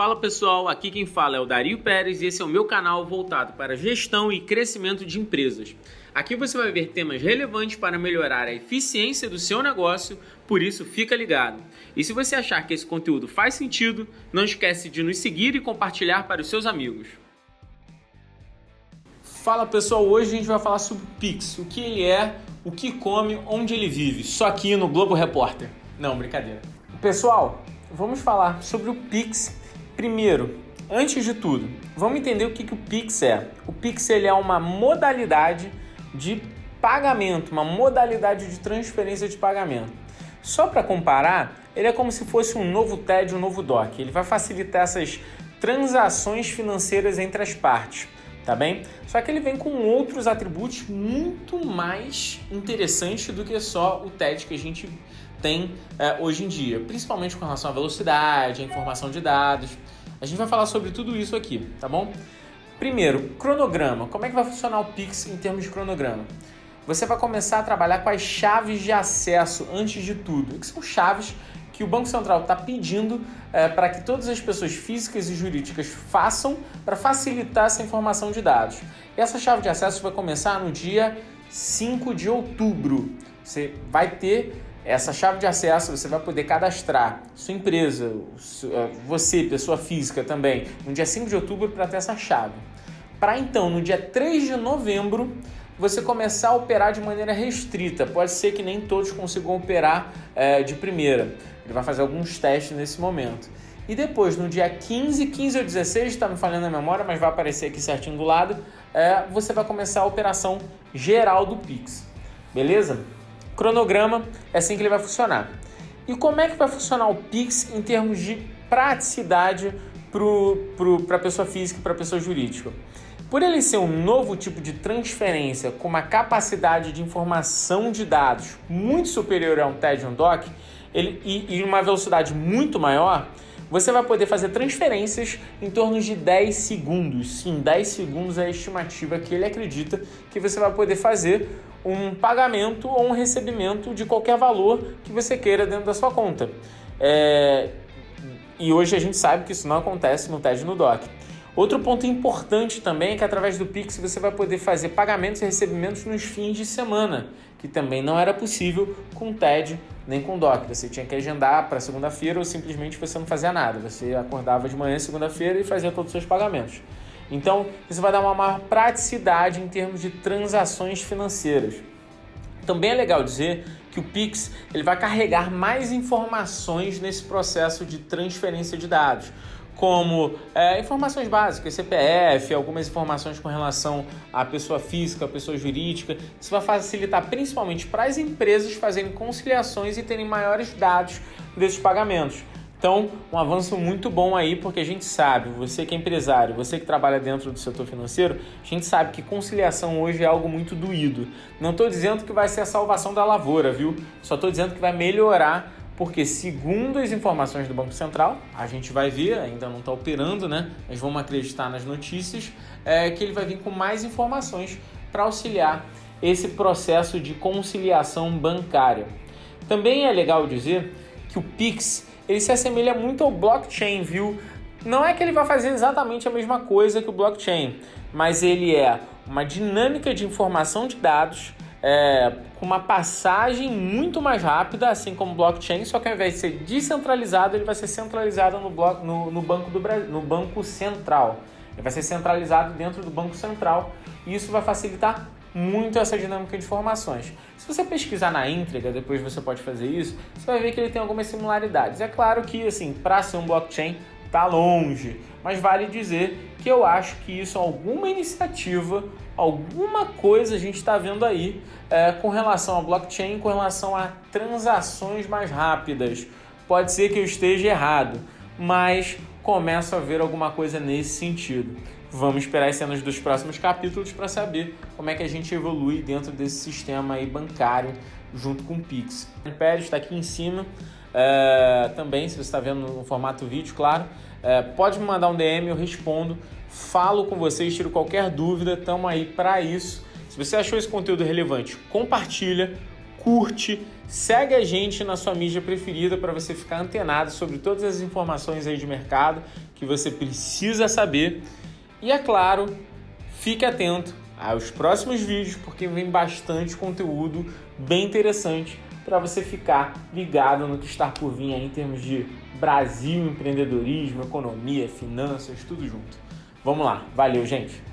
Fala pessoal, aqui quem fala é o Dario Pérez e esse é o meu canal voltado para gestão e crescimento de empresas. Aqui você vai ver temas relevantes para melhorar a eficiência do seu negócio, por isso fica ligado. E se você achar que esse conteúdo faz sentido, não esquece de nos seguir e compartilhar para os seus amigos. Fala pessoal, hoje a gente vai falar sobre o Pix, o que ele é, o que come, onde ele vive, só aqui no Globo Repórter. Não, brincadeira. Pessoal, vamos falar sobre o Pix Primeiro, antes de tudo, vamos entender o que, que o Pix é. O Pix ele é uma modalidade de pagamento, uma modalidade de transferência de pagamento. Só para comparar, ele é como se fosse um novo TED, um novo DOC. Ele vai facilitar essas transações financeiras entre as partes, tá bem? Só que ele vem com outros atributos muito mais interessantes do que só o TED que a gente tem é, hoje em dia, principalmente com relação à velocidade, à informação de dados. A gente vai falar sobre tudo isso aqui, tá bom? Primeiro, cronograma. Como é que vai funcionar o Pix em termos de cronograma? Você vai começar a trabalhar com as chaves de acesso antes de tudo, que são chaves que o Banco Central está pedindo é, para que todas as pessoas físicas e jurídicas façam para facilitar essa informação de dados. E essa chave de acesso vai começar no dia 5 de outubro. Você vai ter essa chave de acesso você vai poder cadastrar sua empresa, eh, você, pessoa física também, no dia 5 de outubro para ter essa chave. Para então, no dia 3 de novembro, você começar a operar de maneira restrita. Pode ser que nem todos consigam operar é, de primeira. Ele vai fazer alguns testes nesse momento. E depois, no dia 15, 15 ou 16, está me falhando a memória, mas vai aparecer aqui certinho do lado, é, você vai começar a operação geral do Pix. Beleza? Cronograma é assim que ele vai funcionar. E como é que vai funcionar o Pix em termos de praticidade para a pessoa física e para a pessoa jurídica? Por ele ser um novo tipo de transferência com uma capacidade de informação de dados muito superior a um TED e um DOC ele, e, e uma velocidade muito maior, você vai poder fazer transferências em torno de 10 segundos. Sim, 10 segundos é a estimativa que ele acredita que você vai poder fazer um pagamento ou um recebimento de qualquer valor que você queira dentro da sua conta. É... E hoje a gente sabe que isso não acontece no TED e no DOC. Outro ponto importante também é que através do Pix você vai poder fazer pagamentos e recebimentos nos fins de semana, que também não era possível com TED nem com DOC. Você tinha que agendar para segunda-feira ou simplesmente você não fazia nada. Você acordava de manhã segunda-feira e fazia todos os seus pagamentos. Então, isso vai dar uma maior praticidade em termos de transações financeiras. Também é legal dizer que o Pix ele vai carregar mais informações nesse processo de transferência de dados, como é, informações básicas, CPF, algumas informações com relação à pessoa física, à pessoa jurídica. Isso vai facilitar principalmente para as empresas fazerem conciliações e terem maiores dados desses pagamentos. Então, um avanço muito bom aí, porque a gente sabe, você que é empresário, você que trabalha dentro do setor financeiro, a gente sabe que conciliação hoje é algo muito doído. Não estou dizendo que vai ser a salvação da lavoura, viu? Só estou dizendo que vai melhorar, porque segundo as informações do Banco Central, a gente vai ver, ainda não está operando, né? Mas vamos acreditar nas notícias, é, que ele vai vir com mais informações para auxiliar esse processo de conciliação bancária. Também é legal dizer que o Pix ele se assemelha muito ao blockchain, viu? Não é que ele vai fazer exatamente a mesma coisa que o blockchain, mas ele é uma dinâmica de informação de dados é, uma passagem muito mais rápida, assim como blockchain, só que ao invés de ser descentralizado, ele vai ser centralizado no, bloco, no, no banco do Brasil, no banco central. Ele vai ser centralizado dentro do banco central e isso vai facilitar muito essa dinâmica de informações. Se você pesquisar na íntegra, depois você pode fazer isso, você vai ver que ele tem algumas similaridades. É claro que, assim, para ser um blockchain, tá longe, mas vale dizer que eu acho que isso alguma iniciativa, alguma coisa a gente está vendo aí é, com relação ao blockchain, com relação a transações mais rápidas. Pode ser que eu esteja errado, mas começo a ver alguma coisa nesse sentido. Vamos esperar as cenas dos próximos capítulos para saber como é que a gente evolui dentro desse sistema aí bancário junto com o Pix. O Império está aqui em cima. É, também, se você está vendo no formato vídeo, claro, é, pode me mandar um DM, eu respondo, falo com vocês, tiro qualquer dúvida, estamos aí para isso. Se você achou esse conteúdo relevante, compartilha, curte, segue a gente na sua mídia preferida para você ficar antenado sobre todas as informações aí de mercado que você precisa saber. E é claro, fique atento aos próximos vídeos porque vem bastante conteúdo bem interessante para você ficar ligado no que está por vir aí em termos de Brasil, empreendedorismo, economia, finanças, tudo junto. Vamos lá, valeu, gente!